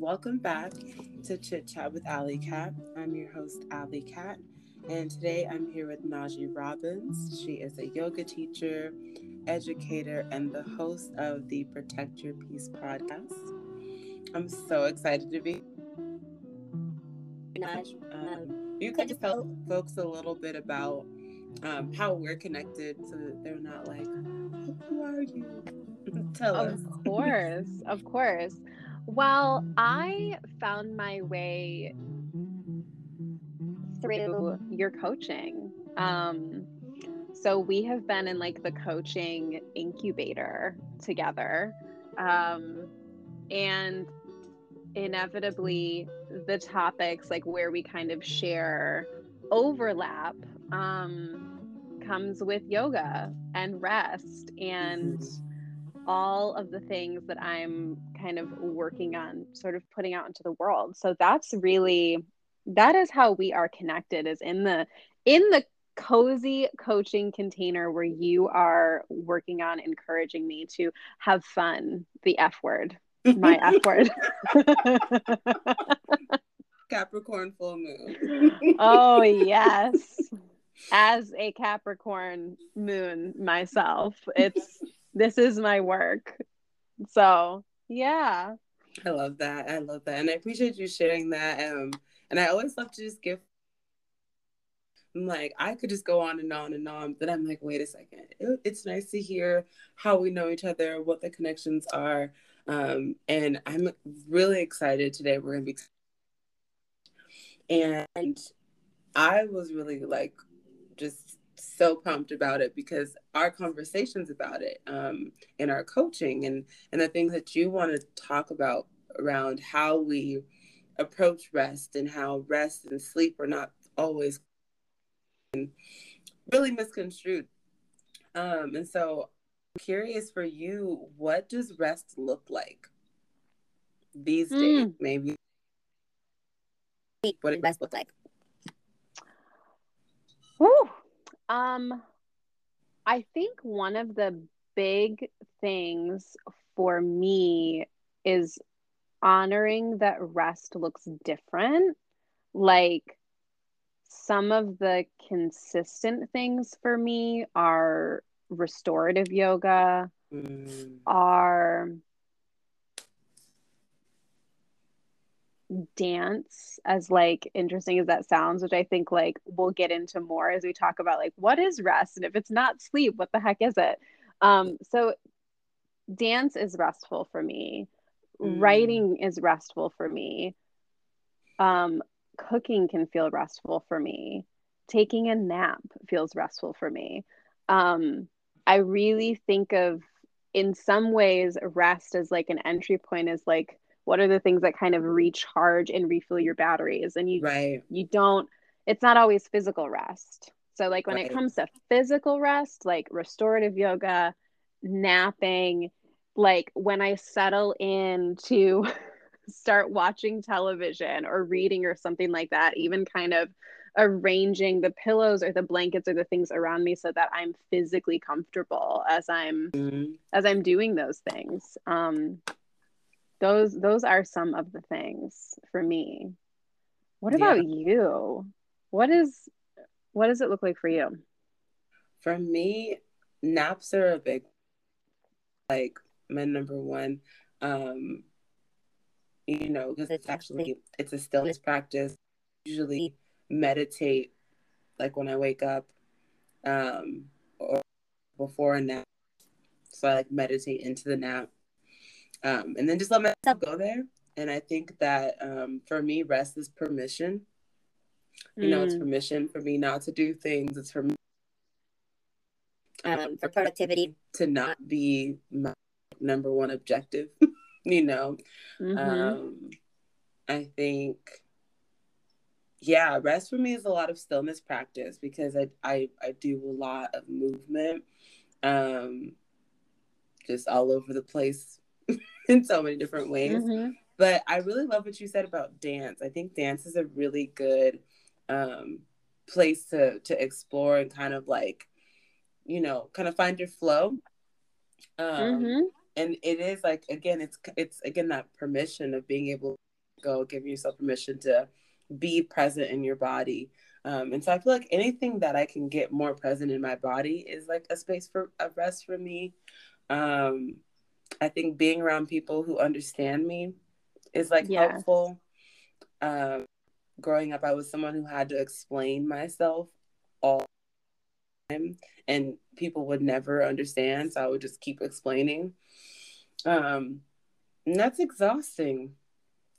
Welcome back to Chit Chat with Alley Cat. I'm your host, Alley Cat, and today I'm here with Naji Robbins. She is a yoga teacher, educator, and the host of the Protect Your Peace podcast. I'm so excited to be. Naj, um, you could just tell folks a little bit about um, how we're connected so that they're not like, who are you? Tell of us. Of course, of course. Well, I found my way through your coaching. Um, so we have been in like the coaching incubator together. Um, and inevitably, the topics like where we kind of share overlap um, comes with yoga and rest and all of the things that I'm kind of working on, sort of putting out into the world. So that's really that is how we are connected is in the in the cozy coaching container where you are working on encouraging me to have fun. The f word. My f word. Capricorn full moon. Oh yes. As a capricorn moon myself it's this is my work. So yeah. I love that. I love that. And i appreciate you sharing that. Um and i always love to just give I'm like i could just go on and on and on but i'm like wait a second. It, it's nice to hear how we know each other what the connections are. Um and i'm really excited today. We're gonna be and i was really like so pumped about it because our conversations about it um, in our coaching and and the things that you want to talk about around how we approach rest and how rest and sleep are not always really misconstrued um, and so I'm curious for you what does rest look like these mm. days maybe what does rest look like Whew. Um, I think one of the big things for me is honoring that rest looks different. Like some of the consistent things for me are restorative yoga, mm. are dance as like interesting as that sounds which i think like we'll get into more as we talk about like what is rest and if it's not sleep what the heck is it? Um so dance is restful for me. Mm. writing is restful for me. Um cooking can feel restful for me. Taking a nap feels restful for me. Um i really think of in some ways rest as like an entry point is like what are the things that kind of recharge and refill your batteries and you right you don't it's not always physical rest so like when right. it comes to physical rest like restorative yoga napping like when i settle in to start watching television or reading or something like that even kind of arranging the pillows or the blankets or the things around me so that i'm physically comfortable as i'm mm-hmm. as i'm doing those things um those those are some of the things for me. What about yeah. you? What is what does it look like for you? For me naps are a big like my number one um you know because it's actually it's a stillness practice. Usually meditate like when i wake up um or before a nap. So i like meditate into the nap um, and then just let myself go there. And I think that um, for me, rest is permission. You mm. know, it's mm. permission for me not to do things. It's for me um, for productivity to not be my number one objective. you know, mm-hmm. um, I think, yeah, rest for me is a lot of stillness practice because I I, I do a lot of movement, um, just all over the place in so many different ways. Mm-hmm. But I really love what you said about dance. I think dance is a really good um, place to to explore and kind of like, you know, kind of find your flow. Um, mm-hmm. and it is like again it's it's again that permission of being able to go give yourself permission to be present in your body um, and so i feel like anything that i can get more present in my body is like a space for a rest for me um, i think being around people who understand me is like yes. helpful um, growing up i was someone who had to explain myself all the time and people would never understand so i would just keep explaining um, and that's exhausting.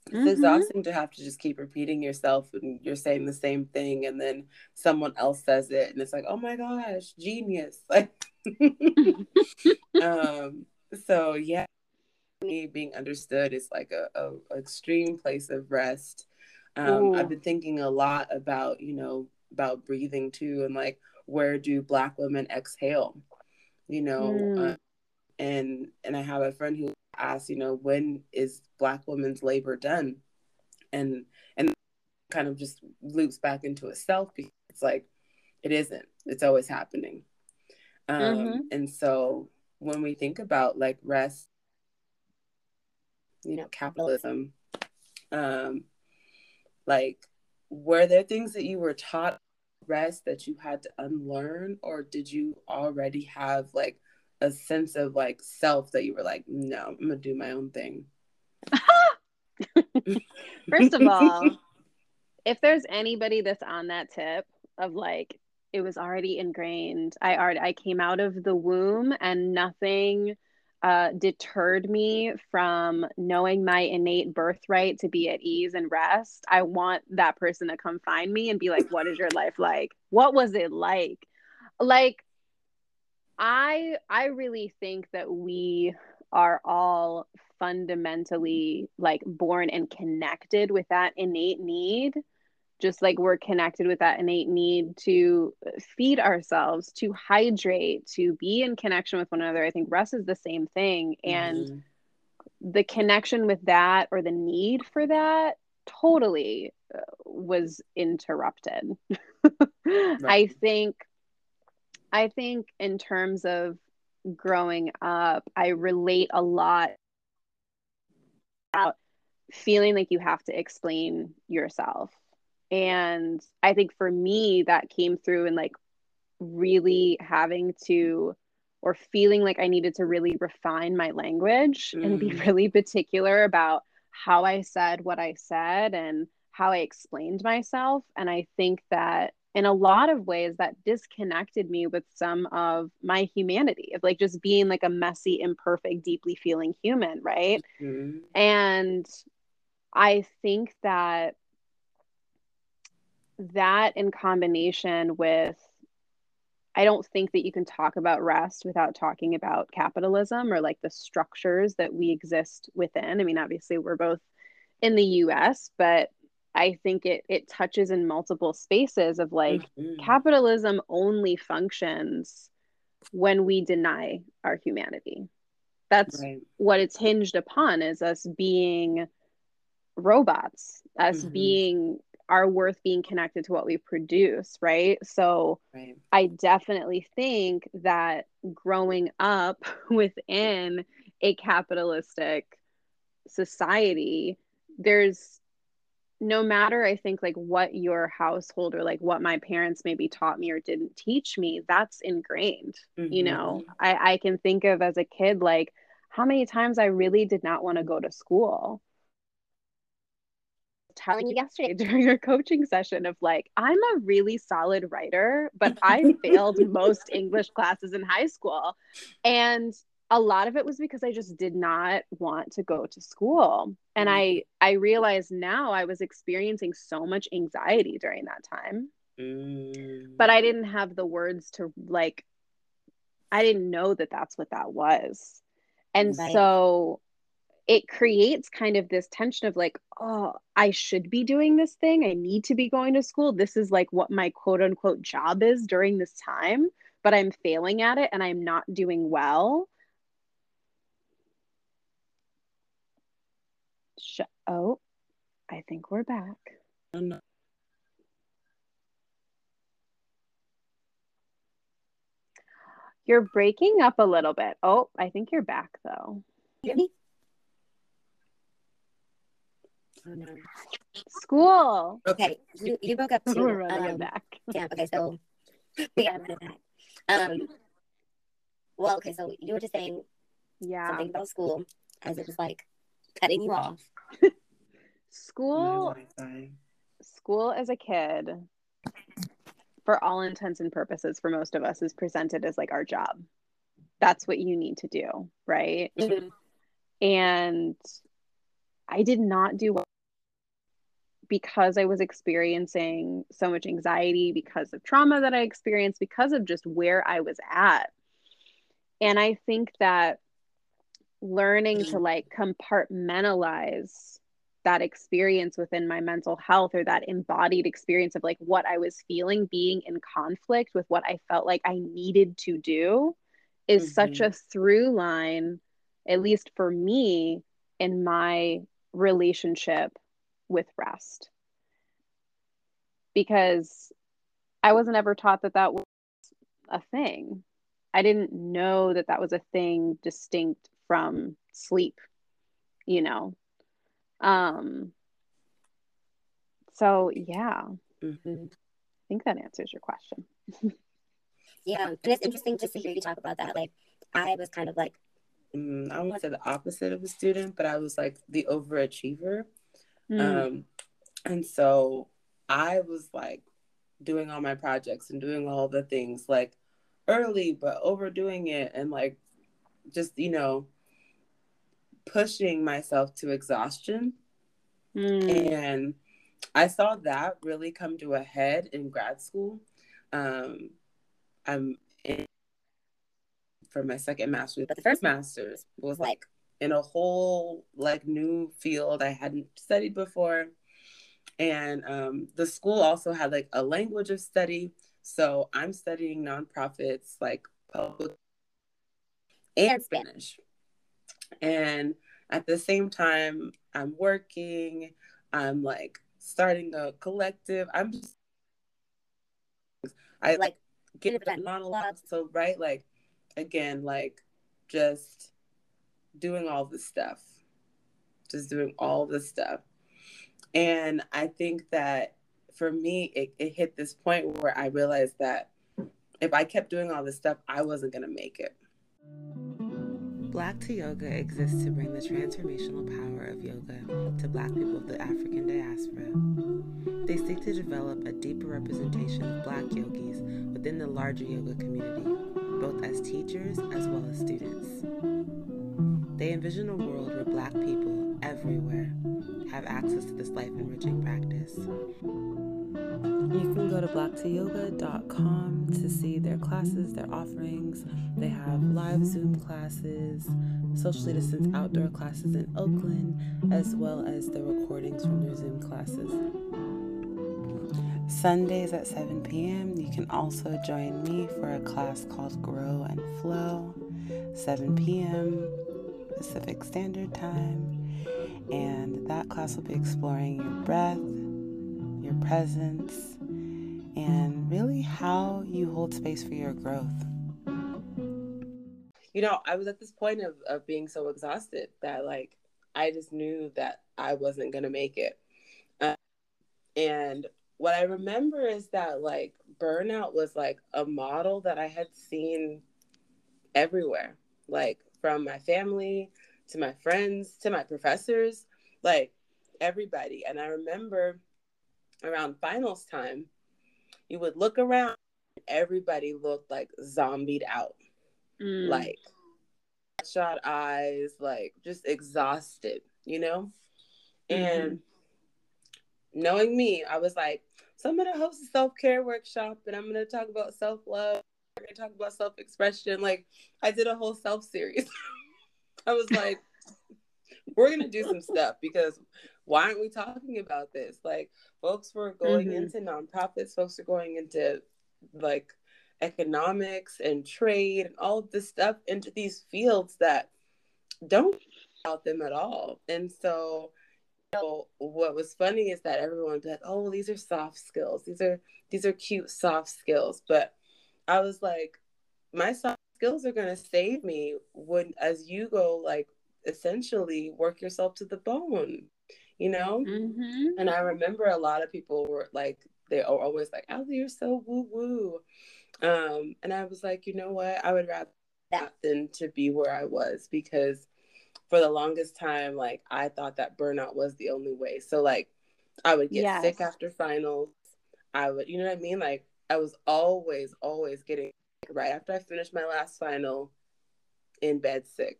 It's mm-hmm. exhausting to have to just keep repeating yourself and you're saying the same thing and then someone else says it and it's like, oh my gosh, genius. Like um so yeah, being understood is like a, a extreme place of rest. Um, I've been thinking a lot about, you know, about breathing too and like where do black women exhale? You know, mm. uh, and and I have a friend who asked, you know, when is Black women's labor done, and and kind of just loops back into itself because it's like it isn't. It's always happening, um, mm-hmm. and so when we think about like rest, you know, capitalism, um, like were there things that you were taught rest that you had to unlearn or did you already have like a sense of like self that you were like, no, I'm gonna do my own thing? First of all, if there's anybody that's on that tip of like it was already ingrained, I already I came out of the womb and nothing uh, deterred me from knowing my innate birthright to be at ease and rest. I want that person to come find me and be like, "What is your life like? What was it like?" Like I I really think that we are all fundamentally like born and connected with that innate need just like we're connected with that innate need to feed ourselves to hydrate to be in connection with one another i think rest is the same thing and mm-hmm. the connection with that or the need for that totally uh, was interrupted right. i think I think in terms of growing up, I relate a lot about feeling like you have to explain yourself. And I think for me, that came through in like really having to or feeling like I needed to really refine my language mm. and be mm. really particular about how I said what I said and how I explained myself. And I think that in a lot of ways that disconnected me with some of my humanity of like just being like a messy imperfect deeply feeling human right mm-hmm. and i think that that in combination with I don't think that you can talk about rest without talking about capitalism or like the structures that we exist within. I mean, obviously, we're both in the US, but I think it it touches in multiple spaces of like mm-hmm. capitalism only functions when we deny our humanity. That's right. what it's hinged upon is us being robots, us mm-hmm. being our worth being connected to what we produce, right? So right. I definitely think that growing up within a capitalistic society, there's no matter i think like what your household or like what my parents maybe taught me or didn't teach me that's ingrained mm-hmm. you know I, I can think of as a kid like how many times i really did not want to go to school telling you yesterday during your coaching session of like i'm a really solid writer but i failed most english classes in high school and a lot of it was because I just did not want to go to school. And mm. I I realized now I was experiencing so much anxiety during that time. Mm. But I didn't have the words to like I didn't know that that's what that was. And right. so it creates kind of this tension of like, oh, I should be doing this thing. I need to be going to school. This is like what my quote unquote job is during this time, but I'm failing at it and I'm not doing well Sh- oh, I think we're back. You're breaking up a little bit. Oh, I think you're back though me? Oh, no. School. Okay, you, you broke up too. We're running um, back. Yeah. Okay, so we gotta run it back. Um. Well, okay, so you were just saying Yeah. something about school as it was like cutting you off. School. My School as a kid, for all intents and purposes, for most of us, is presented as like our job. That's what you need to do, right? Mhm. And I did not do well because I was experiencing so much anxiety because of trauma that I experienced, because of just where I was at. And I think that learning to like compartmentalize that experience within my mental health or that embodied experience of like what I was feeling being in conflict with what I felt like I needed to do is such Mhm. a through line, at least for me, in my relationship with rest. Because I wasn't ever taught that that was a thing. I didn't know that that was a thing distinct from sleep, you know. Um so yeah, Mhm. I think that answers your question. Yeah, and it's interesting just to hear you talk about that. Like, I was kind of like, Mm, I won't say the opposite of a student, but I was like the overachiever. Mm. Um, and so I was like doing all my projects and doing all the things like early, but overdoing it and like just, you know, pushing myself to exhaustion. Mm. And I saw that really come to a head in grad school. Um, I'm in for my second master's, but the first master's was like in a whole like new field I hadn't studied before. And um, the school also had like a language of study. So I'm studying nonprofits like public and Spanish. And at the same time, I'm working, I'm like starting a collective. I'm just, I like get into that monologue. So, right, like, again, like just doing all this stuff, just doing all this stuff. And I think that for me, it, it hit this point where I realized that if I kept doing all this stuff, I wasn't going to make it. Black to Yoga exists to bring the transformational power of yoga to Black people of the African diaspora. They seek to develop a deeper representation of Black yogis within the larger yoga community, both as teachers as well as students. They envision a world where Black people everywhere have access to this life enriching practice. You can go to blacktoyoga.com to see their classes, their offerings. They have live Zoom classes, socially distanced outdoor classes in Oakland, as well as the recordings from their Zoom classes. Sundays at 7 p.m., you can also join me for a class called Grow and Flow, 7 p.m. Pacific Standard Time. And that class will be exploring your breath, your presence, and really how you hold space for your growth. you know, I was at this point of, of being so exhausted that like I just knew that I wasn't gonna make it. Um, and what I remember is that like burnout was like a model that I had seen everywhere, like from my family to my friends to my professors, like everybody. And I remember around finals time, you would look around, everybody looked like zombied out Mm. like shot eyes, like just exhausted, you know? And knowing me, I was like, so I'm gonna host a self-care workshop and I'm gonna talk about self-love, we're gonna talk about self-expression. Like I did a whole self series. I was like, we're gonna do some stuff because why aren't we talking about this? Like folks were going Mhm. into nonprofits, folks are going into like economics and trade and all of this stuff into these fields that don't about them at all. And so, you know, what was funny is that everyone was like, "Oh, these are soft skills. These are these are cute soft skills." But I was like, my soft skills are gonna save me when as you go like essentially work yourself to the bone, you know? Mm-hmm. And I remember a lot of people were like, they are always like, oh, you're so woo woo. Um, and I was like, you know what? I would rather that than to be where I was because for the longest time, like I thought that burnout was the only way. So like I would get Yes. sick after finals. I would, you know what I mean? Like I was always, always getting right after I finished my last final in bed sick.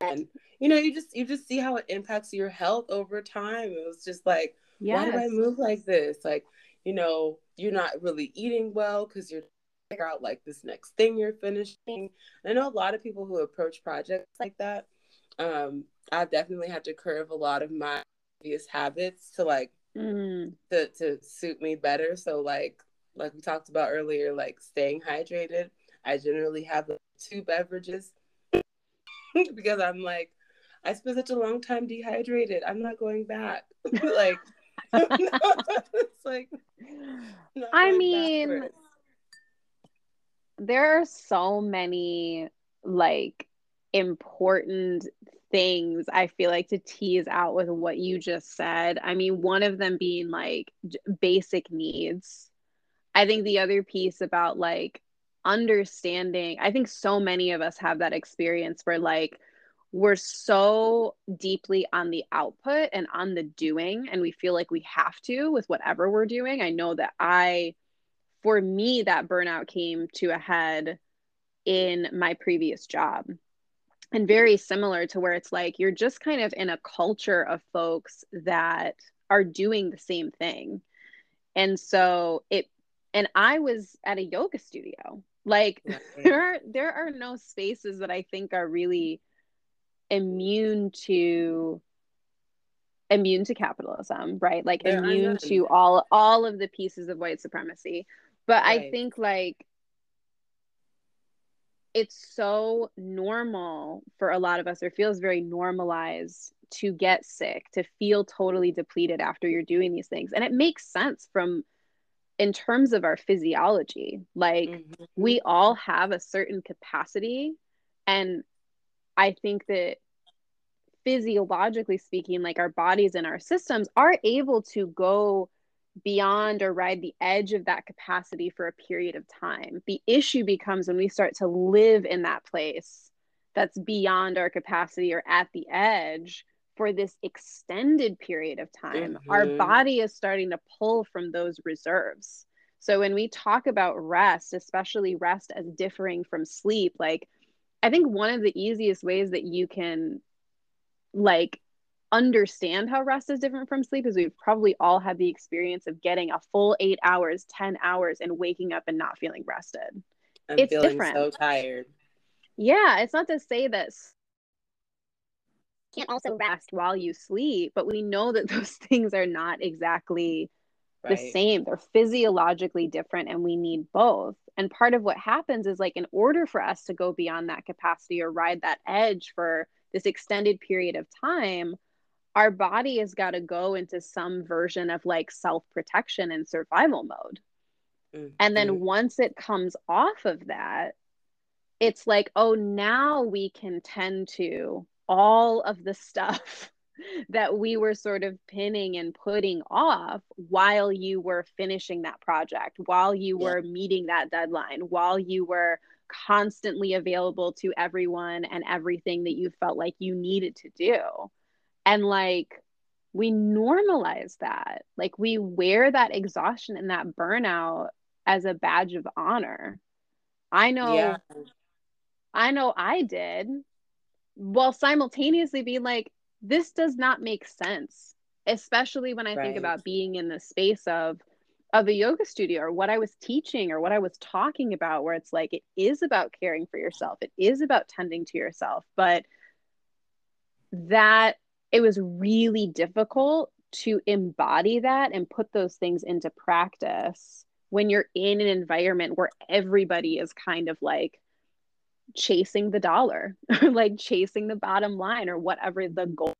And you know, you just you just see how it impacts your health over time. It was just like, why do I move like this? Like, you know, you're not really eating well because you're figure out like this next thing you're finishing. I know a lot of people who approach projects like that. Um, I've definitely had to curve a lot of my previous habits to like Mm. to to suit me better. So like like we talked about earlier, like staying hydrated. I generally have like, two beverages because I'm like, I spent such a long time dehydrated. I'm not going back. like it's like I mean, backwards. there are so many like important things I feel like to tease out with what you just said. I mean, one of them being like basic needs. I think the other piece about like understanding, I think so many of us have that experience where like we're so deeply on the output and on the doing, and we feel like we have to with whatever we're doing. I know that I for me, that burnout came to a head in my previous job. And very similar to where it's like you're just kind of in a culture of folks that are doing the same thing. And so it, and I was at a yoga studio. Like Right. there are there are no spaces that I think are really immune to immune to capitalism, right? Like There immune to all all of the pieces of white supremacy. But I think like it's so normal for a lot of us or feels very normalized to get sick, to feel totally depleted after you're doing these things. And it makes sense from in terms of our physiology. Like Mhm. we all have a certain capacity and i think that physiologically speaking like our bodies and our systems are able to go beyond or ride the edge of that capacity for a period of time the issue becomes when we start to live in that place that's beyond our capacity or at the edge for this extended period of time our Mhm. body is starting to pull from those reserves so when we talk about rest, especially rest as differing from sleep, like I think one of the easiest ways that you can like understand how rest is different from sleep is we've probably all had the experience of getting a full 8 hours, 10 hours and waking up and not feeling rested. I'm it's feeling different. so tired. Yeah, it's not to say that Can't also rest. while you sleep, but we know that those things are not exactly the same. They're physiologically different and we need both. And part of what happens is like in order for us to go beyond that capacity or ride that edge for this extended period of time, our body has got to go into some version of like self-protection and survival mode. Mm-hmm. And then once it comes off of that, it's like, oh, now we can tend to all of the stuff that we were sort of pinning and putting off while you were finishing that project, while you Yeah. were meeting that deadline, while you were constantly available to everyone and everything that you felt like you needed to do. And like, we normalize that. Like, we wear that exhaustion and that burnout as a badge of honor. I know Yeah. I know I did, while simultaneously being like, this does not make sense, especially when I think about being in the space of of a yoga studio or what I was teaching or what I was talking about, where it's like it is about caring for yourself, it is about tending to yourself, but that it was really difficult to embody that and put those things into practice when you're in an environment where everybody is kind of like chasing the dollar or like chasing the bottom line or whatever the goal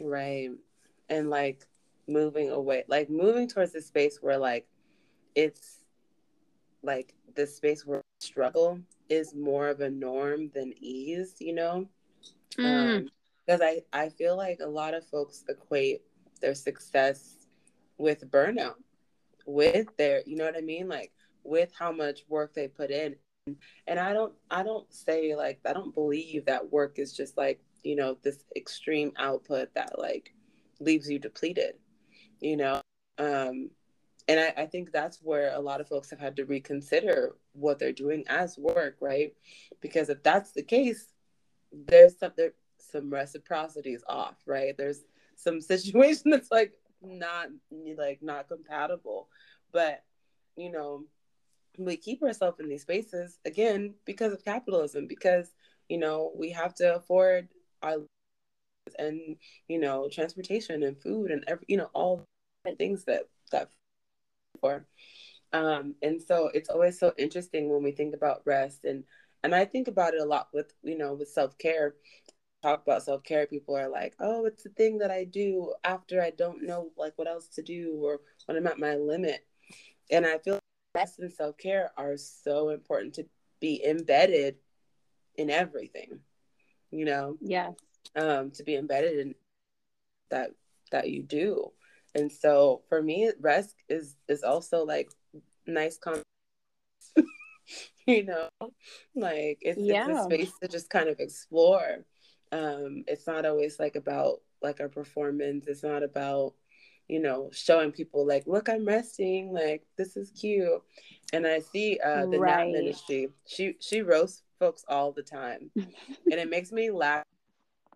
Right. And like moving away, like moving towards the space where like it's like the space where struggle is more of a norm than ease, you know? Mm. Um, because I, I feel like a lot of folks equate their success with burnout, with their, you know what I mean? Like with how much work they put in. And I don't, I don't say like, I don't believe that work is just like, you know, this extreme output that like leaves you depleted, you know? Um, and I, I think that's where a lot of folks have had to reconsider what they're doing as work, right? Because if that's the case, there's some there, some reciprocity is off, right? There's some situation that's like not like not compatible. But you know, we keep ourselves in these spaces again because of capitalism, because you know, we have to afford our and you know, transportation and food and every you know, all things that that for. Um, and so it's always so interesting when we think about rest and and I think about it a lot with you know with self care. Talk about self care. People are like, oh, it's the thing that I do after I don't know like what else to do or when I'm at my limit. And I feel rest and self care are so important to be embedded in everything. You know, Yes. um, to be embedded in that that you do. And so for me, rest is is also like nice con you know like it's, Yeah. it's a space to just kind of explore um it's not always like about like a performance it's not about you know showing people like look i'm resting like this is cute and i see uh the Right. nap ministry she she roasts folks all the time and it makes me laugh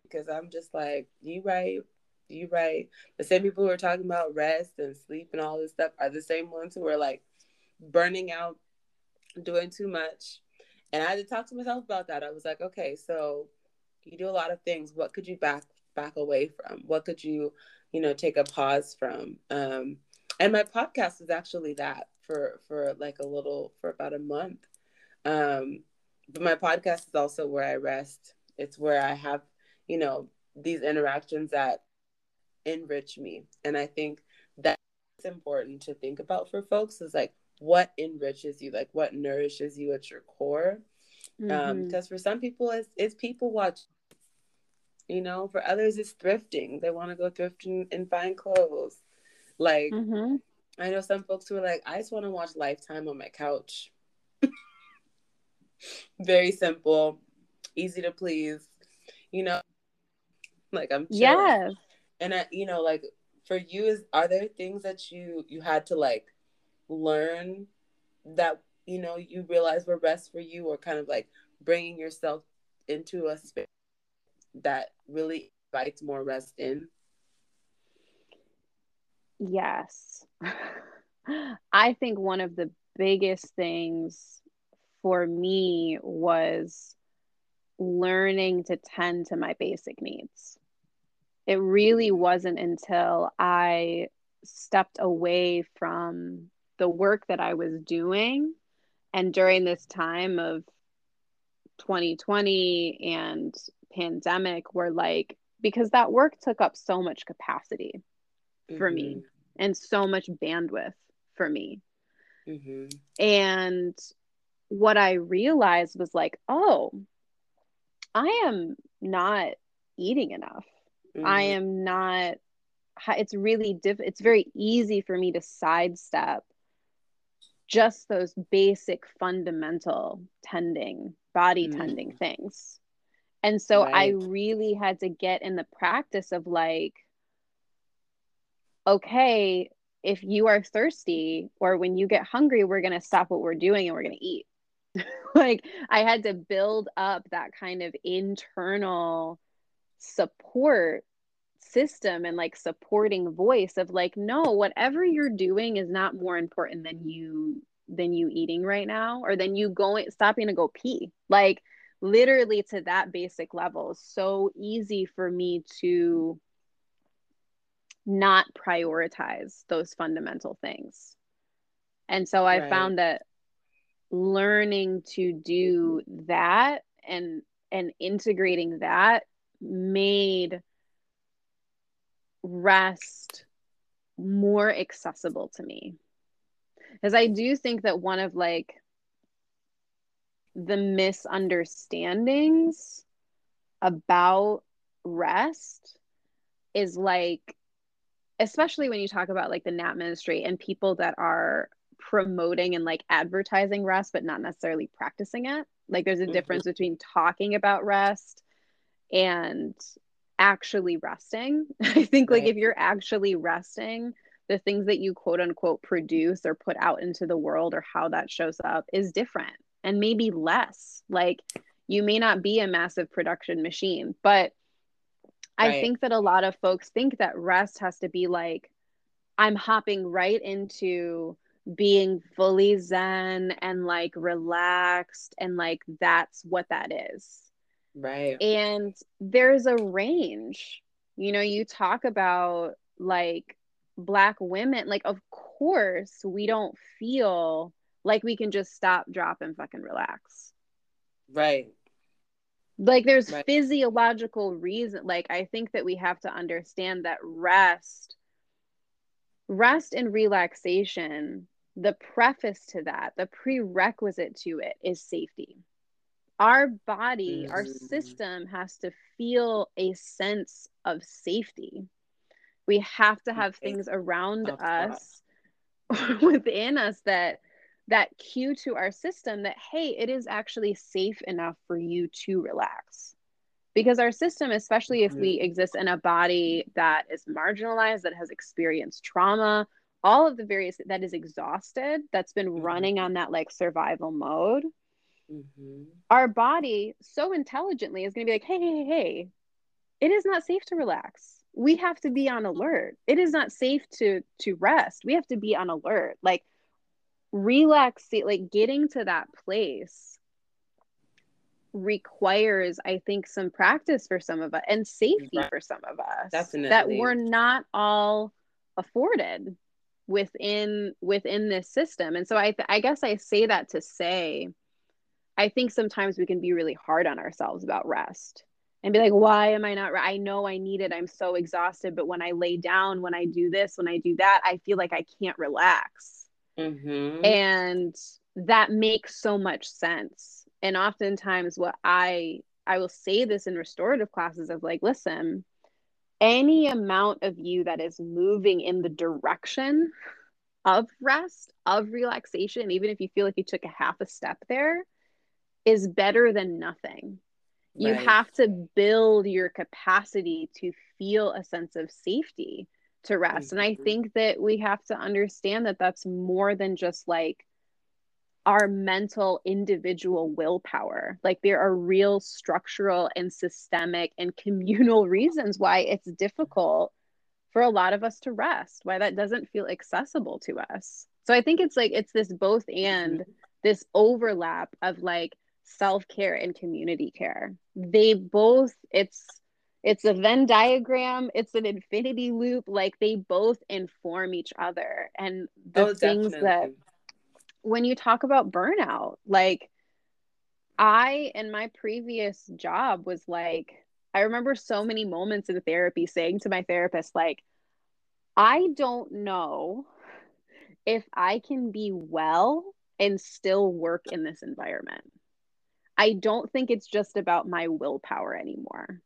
because i'm just like you right you right the same people who are talking about rest and sleep and all this stuff are the same ones who are like burning out doing too much. And I had to talk to myself about that. I was like, okay, so you do a lot of things. What could you back back away from? What could you, you know, take a pause from? Um, and my podcast is actually that for for like a little for about a month. Um, but my podcast is also where I rest. It's where I have, you know, these interactions that enrich me. And I think that's important to think about for folks is like what enriches you, like what nourishes you at your core. Um, Mhm. because for some people it's it's people watch. You know, for others it's thrifting. They want to go thrifting and find clothes. Like Mhm. I know some folks who are like, I just want to watch Lifetime on my couch. Very simple, easy to please. You know, like I'm chilling. Yes. and I, you know like for you is are there things that you you had to like learn that you know you realize were best for you or kind of like bringing yourself into a space that really invites more rest in Yes. I think one of the biggest things for me was learning to tend to my basic needs. It really wasn't until I stepped away from the work that I was doing and during this time of 2020 and pandemic were like because that work took up so much capacity for me and so much bandwidth for me. hmm And what I realized was like, oh, I am not eating enough. I am not, it's really diff, it's very easy for me to sidestep just those basic fundamental tending, body Mm. tending things. And so I really had to get in the practice of like, okay, if you are thirsty or when you get hungry, we're going to stop what we're doing and we're going to eat. like I had to build up that kind of internal support system and like supporting voice of like no whatever you're doing is not more important than you than you eating right now or than you going stopping to go pee like literally to that basic level so easy for me to not prioritize those fundamental things and so i Right. found that learning to do that and and integrating that made rest more accessible to me because i do think that one of like the misunderstandings about rest is like especially when you talk about like the nap ministry and people that are promoting and like advertising rest but not necessarily practicing it like there's a Mhm. difference between talking about rest and actually resting i think like Right. if you're actually resting the things that you quote unquote produce or put out into the world or how that shows up is different and maybe less like you may not be a massive production machine but I think that a lot of folks think that rest has to be like, I'm hopping right into being fully zen and like relaxed, and like that's what that is. Right. And there's a range. You know, you talk about like Black women, like, of course, we don't feel like we can just stop, drop, and fucking relax Right. like there's Right. physiological reason like i think that we have to understand that rest rest and relaxation the preface to that the prerequisite to it is safety our body our Mhm. system has to feel a sense of safety we have to have Right. things around Of us within us that that cue to our system that hey it is actually safe enough for you to relax. Because our system especially if we exist in a body that is marginalized that has experienced trauma all of the various that is exhausted that's been Mhm. running on that like survival mode hmm our body so intelligently is going to be like hey hey hey it is not safe to relax. We have to be on alert. It is not safe to to rest. We have to be on alert. Like relax like getting to that place requires i think some practice for some of us and safety Right. for some of us Definitely. that we're not all afforded within within this system and so i th- i guess i say that to say i think sometimes we can be really hard on ourselves about rest and be like why am i not i know i need it i'm so exhausted but when i lay down when i do this when i do that i feel like i can't relax hmm and that makes so much sense. And oftentimes what i i will say this in restorative classes of like listen any amount of you that is moving in the direction of rest of relaxation even if you feel like you took a half a step there is better than nothing. You Right. have to build your capacity to feel a sense of safety to rest. And i Mhm. think that we have to understand that that's more than just like our mental individual willpower. Like there are real structural and systemic and communal reasons why it's difficult for a lot of us to rest why that doesn't feel accessible to us. So i think it's like it's this both and this overlap of like self-care and community care. They both it's it's a venn diagram. It's an infinity loop. Like they both inform each other. And the oh, things that when you talk about burnout like i in my previous job was like i remember so many moments in therapy saying to my therapist like i don't know if i can be well and still work in this environment. I don't think it's just about my willpower anymore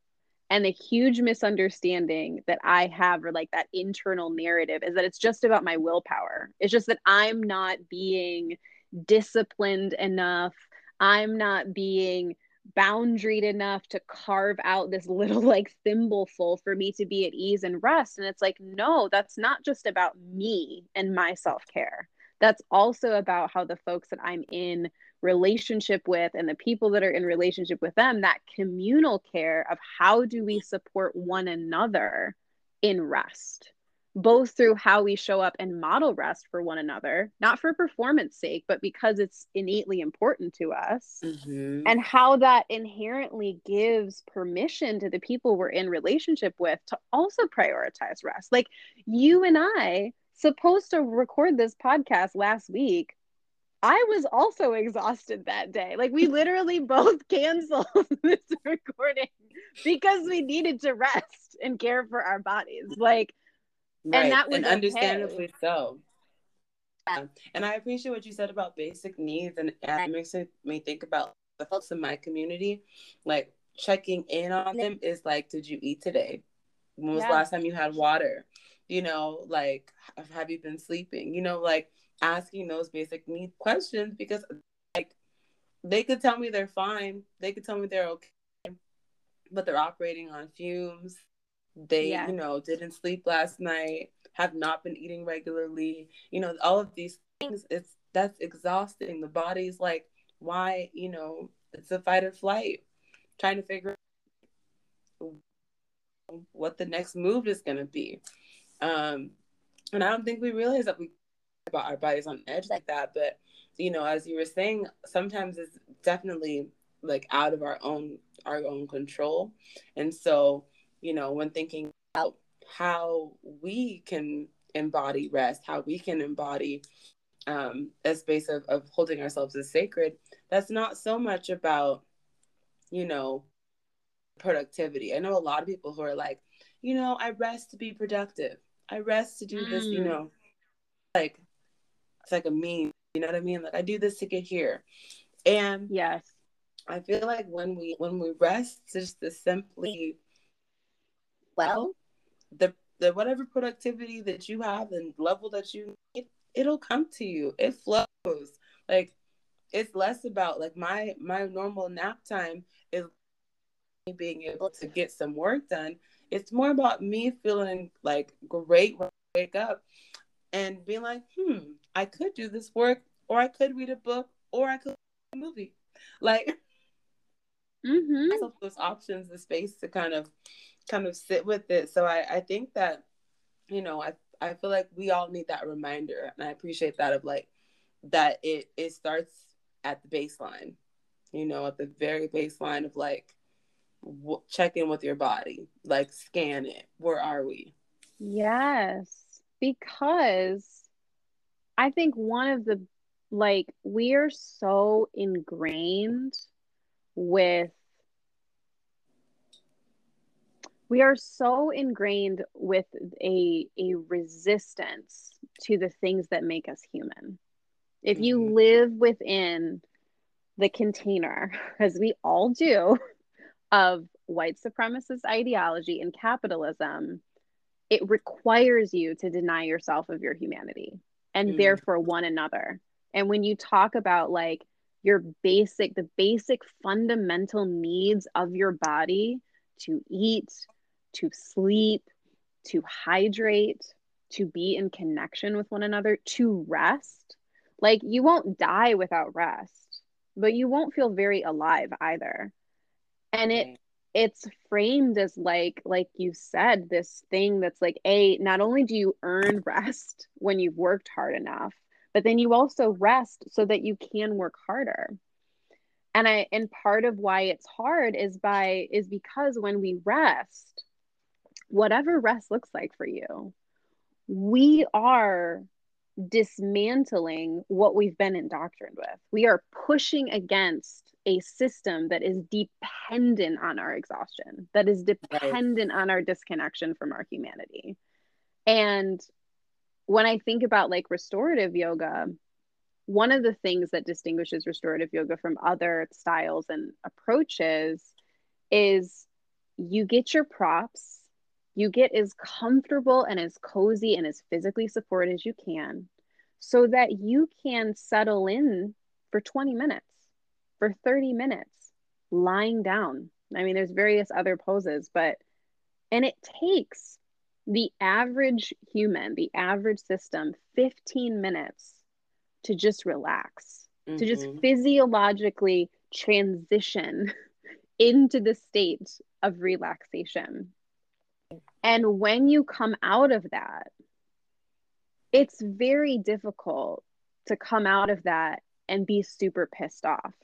and the huge misunderstanding that i have or like that internal narrative is that it's just about my willpower. It's just that i'm not being disciplined enough. I'm not being boundaried enough to carve out this little like thimbleful for me to be at ease and rest. And it's like no that's not just about me and my self-care. That's also about how the folks that i'm in relationship with and the people that are in relationship with them that communal care of how do we support one another in rest both through how we show up and model rest for one another not for performance sake but because it's innately important to us Mhm. and how that inherently gives permission to the people we're in relationship with to also prioritize rest like you and i supposed to record this podcast last week I was also exhausted that day. Like we literally both canceled this recording because we needed to rest and care for our bodies. Like right. that was and okay. understandably so. Yeah. And I appreciate what you said about basic needs, and it makes me think about the folks in my community, like checking in on them is like, did you eat today? When was yeah. the last time you had water? You know, like, have you been sleeping? You know, like asking those basic need questions because, like, they could tell me they're fine, they could tell me they're okay, but they're operating on fumes. They, yeah. you know, didn't sleep last night, have not been eating regularly. You know, all of these things. It's that's exhausting. The body's like, why? You know, it's a fight or flight. Trying to figure out what the next move is going to be. Um, and I don't think we realize that we about our bodies on edge like that. But you know, as you were saying, sometimes it's definitely like out of our own our own control. And so, you know, when thinking about how we can embody rest, how we can embody um, a space of, of holding ourselves as sacred, that's not so much about, you know, productivity. I know a lot of people who are like, you know, I rest to be productive. I rest to do this, you mm. know, like it's like a meme, you know what I mean? Like I do this to get here. And yes, I feel like when we when we rest just to simply well, the the whatever productivity that you have and level that you need, it'll come to you. It flows. Like it's less about like my my normal nap time is being able to get some work done. It's more about me feeling like great when I wake up and being like, hmm, I could do this work, or I could read a book, or I could a movie. Like mm-hmm. those options, the space to kind of kind of sit with it. So I, I think that, you know, I I feel like we all need that reminder. And I appreciate that of like that it it starts at the baseline, you know, at the very baseline of like w- check in with your body, like scan it. Where are we? Yes, because I think one of the like we are so ingrained with we are so ingrained with a a resistance to the things that make us human if you mm-hmm. live within the container as we all do of white supremacist ideology and capitalism it requires you to deny yourself of your humanity and mm. there for one another. And when you talk about like your basic the basic fundamental needs of your body to eat to sleep to hydrate to be in connection with one another to rest like you won't die without rest but you won't feel very alive either. And it it's framed as like like you said this thing that's like a not only do you earn rest when you've worked hard enough but then you also rest so that you can work harder. And i and part of why it's hard is by is because when we rest whatever rest looks like for you we are dismantling what we've been indoctrined with we are pushing against a system that is dependent on our exhaustion that is dependent right. on our disconnection from our humanity and when I think about like restorative yoga, one of the things that distinguishes restorative yoga from other styles and approaches is you get your props, you get as comfortable and as cozy and as physically supported as you can so that you can settle in for 20 minutes, for 30 minutes, lying down. I mean, there's various other poses, but, and it takes the average human, the average system, 15 minutes to just relax, mm-hmm. to just mm-hmm. physiologically transition into the state of relaxation. And when you come out of that, it's very difficult to come out of that and be super pissed off.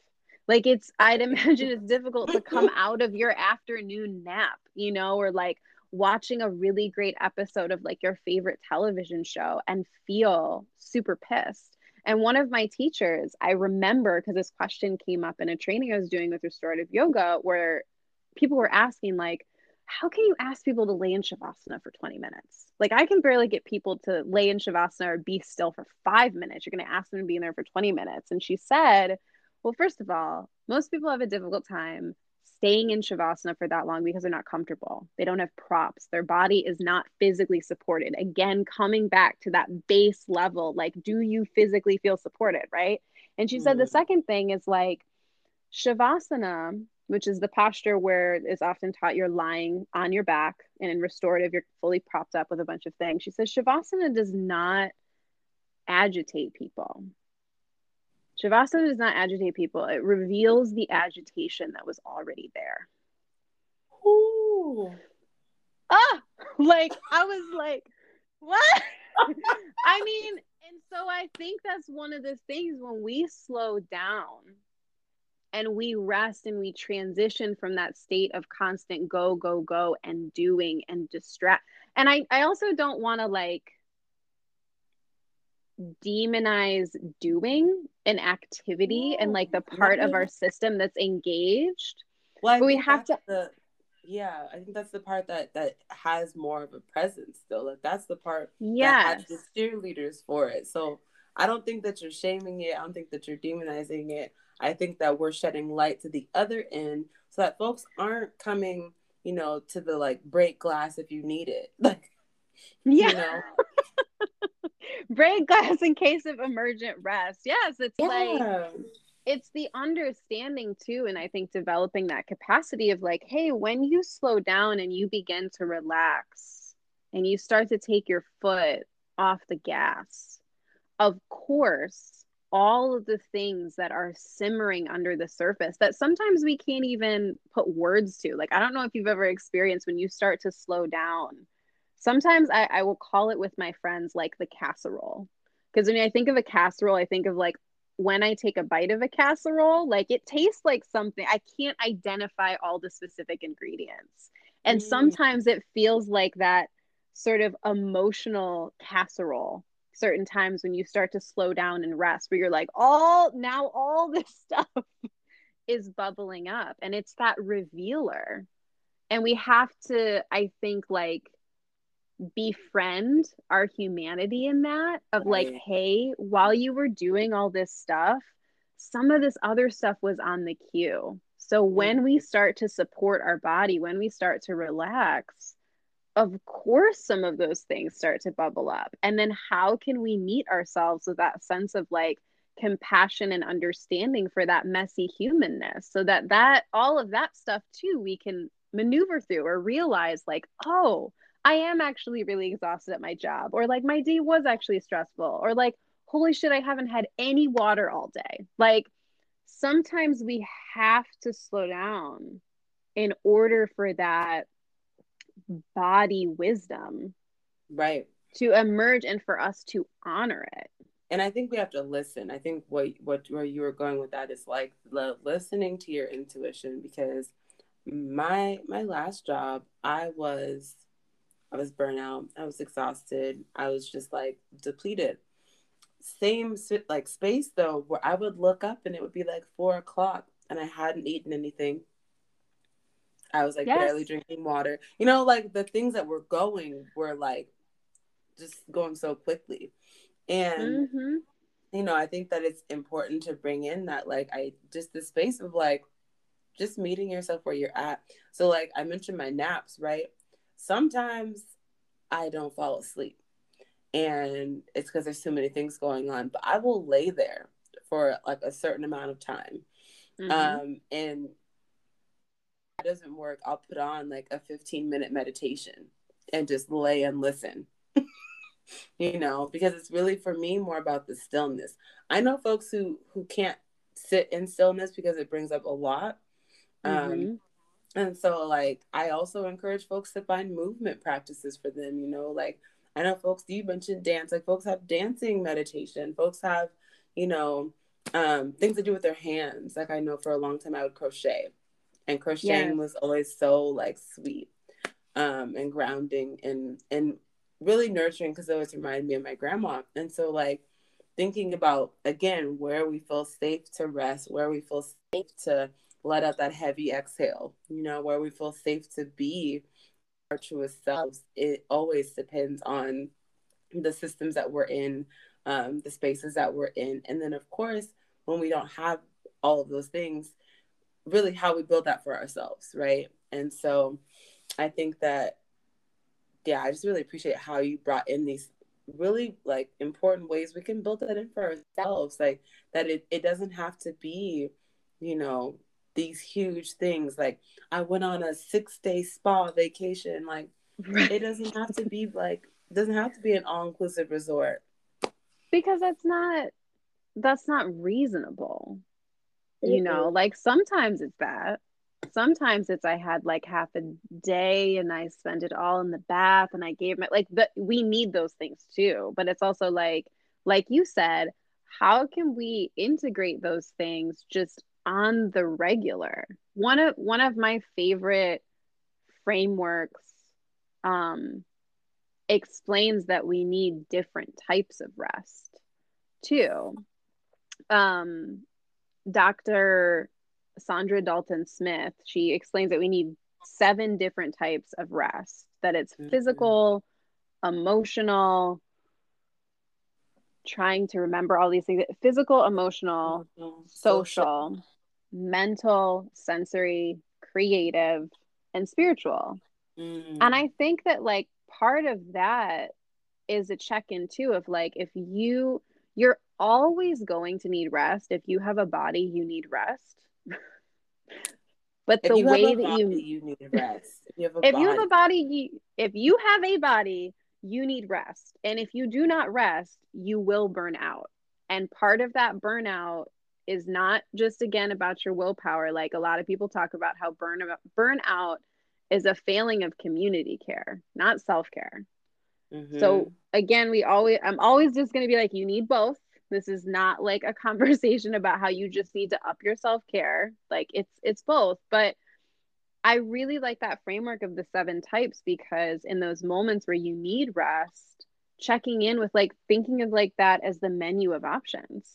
Like it's, I'd imagine it's difficult to come out of your afternoon nap, you know, or like, watching a really great episode of like your favorite television show and feel super pissed. And one of my teachers, I remember because this question came up in a training I was doing with restorative yoga where people were asking, like, how can you ask people to lay in shavasana for 20 minutes? Like I can barely get people to lay in shavasana or be still for five minutes. You're going to ask them to be in there for 20 minutes. And she said, well, first of all, most people have a difficult time staying in shavasana for that long because they're not comfortable. They don't have props. Their body is not physically supported. Again, coming back to that base level, like, do you physically feel supported? Right. And she mm. said the mm. second thing is like shavasana, which is the posture where it's often taught you're lying on your back and in restorative, you're fully propped up with a bunch of things. She says shavasana does not agitate people. Shavasana does not agitate people. It reveals the agitation that was already there. Ooh. Ah, like I was like, what? I mean, and so I think that's one of the things when we slow down and we rest and we transition from that state of constant go, go, go and doing and distract. And I, I also don't want to like demonize doing an activity no, and like the part of our system that's engaged. Well, but we have to. The, yeah, I think that's the part that that has more of a presence still. Like that's the part yeah that has the cheerleaders for it. So I don't think that you're shaming it. I don't think that you're demonizing it. I think that we're shedding light to the other end so that folks aren't coming, you know, to the like break glass if you need it. Like, yeah. you know, break glass in case of emergent rest. Yes, it's yeah. like it's the understanding too and i think developing that capacity of like hey when you slow down and you begin to relax and you start to take your foot off the gas of course all of the things that are simmering under the surface that sometimes we can't even put words to like i don't know if you've ever experienced when you start to slow down sometimes I, I will call it with my friends like the casserole. Because when I think of a casserole, I think of like when I take a bite of a casserole, like it tastes like something. I can't identify all the specific ingredients. And mm. sometimes it feels like that sort of emotional casserole certain times when you start to slow down and rest where you're like all now all this stuff is bubbling up and it's that revealer. And we have to i think like befriend our humanity in that of right. like hey while you were doing all this stuff some of this other stuff was on the queue. So when we start to support our body when we start to relax of course some of those things start to bubble up and then how can we meet ourselves with that sense of like compassion and understanding for that messy humanness so that that all of that stuff too we can maneuver through or realize like oh I am actually really exhausted at my job, or like my day was actually stressful, or like, holy shit, I haven't had any water all day. Like, sometimes we have to slow down in order for that body wisdom right to emerge and for us to honor it and i think we have to listen i think what what where you were going with that is like the listening to your intuition because my my last job i was I was burnout. I was exhausted. I was just like depleted. Same like space though, where I would look up and it would be like four o'clock and I hadn't eaten anything. I was like yes. barely drinking water. You know, like the things that were going were like just going so quickly. And mm-hmm. you know, I think that it's important to bring in that like I just the space of like just meeting yourself where you're at. So like I mentioned my naps, right? sometimes I don't fall asleep. And it's because there's too many things going on. But I will lay there for like a certain amount of time. Mm-hmm. Um, and doesn't work, I'll put on like a 15 minute meditation and just lay and listen. you know, because it's really for me more about the stillness. I know folks who who can't sit in stillness because it brings up a lot. Um, mm-hmm. And so, like, I also encourage folks to find movement practices for them. You know, like, I know folks, you mentioned dance, like, folks have dancing meditation, folks have, you know, um, things to do with their hands. Like, I know for a long time I would crochet, and crocheting yes. was always so, like, sweet um, and grounding and, and really nurturing because it always reminded me of my grandma. And so, like, thinking about, again, where we feel safe to rest, where we feel safe to let out that heavy exhale, you know, where we feel safe to be our truest selves, it always depends on the systems that we're in, um, the spaces that we're in. And then, of course, when we don't have all of those things, really how we build that for ourselves, right? And so I think that, yeah, I just really appreciate how you brought in these really like important ways we can build that in for ourselves. Like that it, it doesn't have to be, you know, these huge things. Like I went on a six day spa vacation. Like right. it doesn't have to be like doesn't have to be an all inclusive resort. Because that's not that's not reasonable. Mm-hmm. You know, like sometimes it's that. Sometimes it's I had like half a day and I spent it all in the bath and I gave my like but we need those things too. But it's also like like you said, how can we integrate those things just on the regular? One of one of my favorite frameworks um explains that we need different types of rest too. Um, Dr. Saundra Dalton Smith, she explains that we need seven different types of rest that it's mm-hmm. physical, emotional, trying to remember all these things physical, emotional, mm-hmm. social, social, mental, sensory, creative, and spiritual. Mm. And I think that like part of that is a check in too of like if you you're always going to need rest if you have a body you need rest but if the way that you you need rest if you have a if body. you have a body you, if you have a body you need rest and if you do not rest you will burn out and part of that burnout is not just again about your willpower like a lot of people talk about how burn burnout is a failing of community care, not self care. Mm-hmm. So again, we always I'm always just going to be like you need both. This is not like a conversation about how you just need to up your self care. Like it's it's both, but I really like that framework of the seven types because in those moments where you need rest, checking in with like thinking of like that as the menu of options.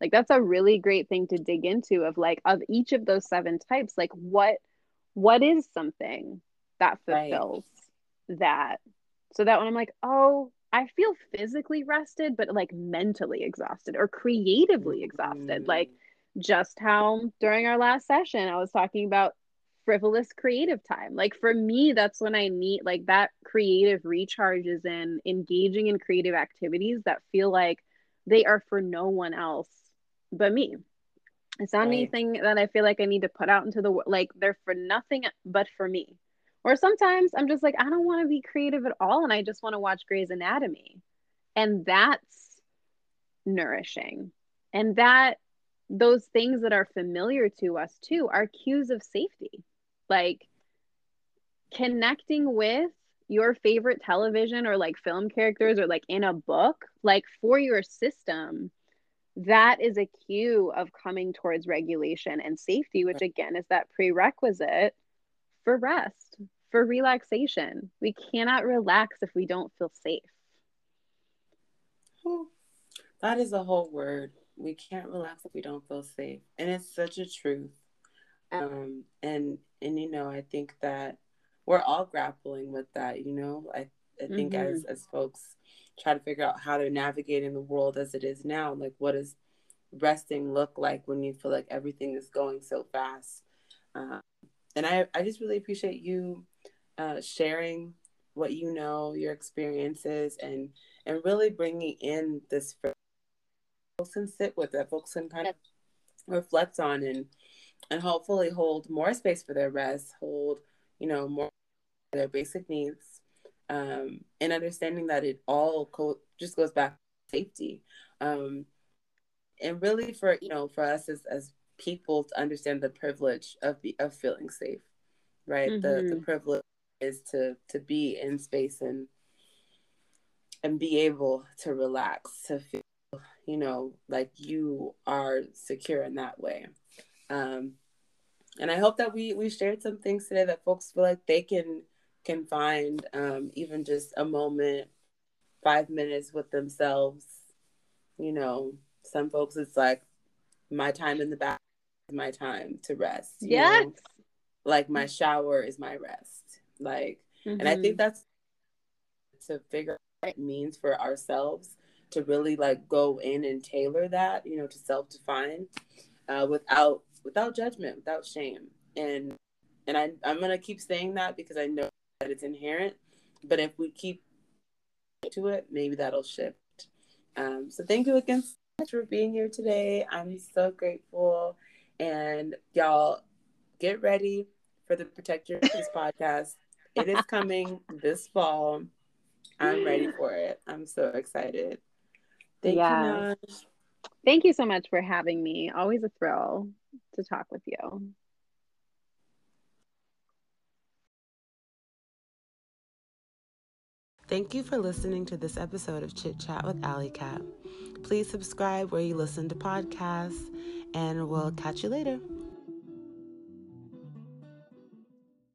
Like that's a really great thing to dig into of like of each of those seven types, like what what is something that fulfills right. that so that when i'm like oh i feel physically rested but like mentally exhausted or creatively exhausted mm. like just how during our last session i was talking about frivolous creative time like for me that's when i need like that creative recharge is in engaging in creative activities that feel like they are for no one else but me it's not right. anything that I feel like I need to put out into the world. like they're for nothing but for me. Or sometimes I'm just like I don't want to be creative at all and I just want to watch Grey's Anatomy. And that's nourishing. And that those things that are familiar to us too are cues of safety. Like connecting with your favorite television or like film characters or like in a book, like for your system that is a cue of coming towards regulation and safety, which again is that prerequisite for rest, for relaxation. We cannot relax if we don't feel safe. That is a whole word. We can't relax if we don't feel safe. And it's such a truth. Um, and and you know, I think that we're all grappling with that, you know. I I think mm-hmm. as as folks try to figure out how they're navigating the world as it is now. Like, what does resting look like when you feel like everything is going so fast? Uh, and I, I just really appreciate you uh, sharing what you know, your experiences, and and really bringing in this folks can sit with that folks can kind of reflect on and and hopefully hold more space for their rest, hold you know more their basic needs um, and understanding that it all co- just goes back to safety um, and really for you know for us as, as people to understand the privilege of be, of feeling safe right mm-hmm. the the mm-hmm. privilege is to to be in space and and be able to relax to feel you know like you are secure in that way um and i hope that we we shared some things today that folks feel like they can can find um, even just a moment, five minutes with themselves. You know, some folks it's like my time in the bath is my time to rest. Yes. Know? Like my shower is my rest. Like Mm-hmm. And I think Mhm. that's to figure out what it means for ourselves to really like go in and tailor that, you know, to self define uh, without without judgment, without shame. And and I, I'm gonna keep saying that because I know that it's inherent. But if we keep to it, maybe that'll shift. Um, so thank you again so much for being here today. I'm so grateful. And y'all get ready for the Protect Your Peace podcast. It is coming this fall. I'm ready for it. I'm so excited. Thank Yes. you, Naj. Thank you so much for having me. Always a thrill to talk with you. Thank you for listening to this episode of Chit Chat with Alley Cat. Please subscribe where you listen to podcasts, and we'll catch you later.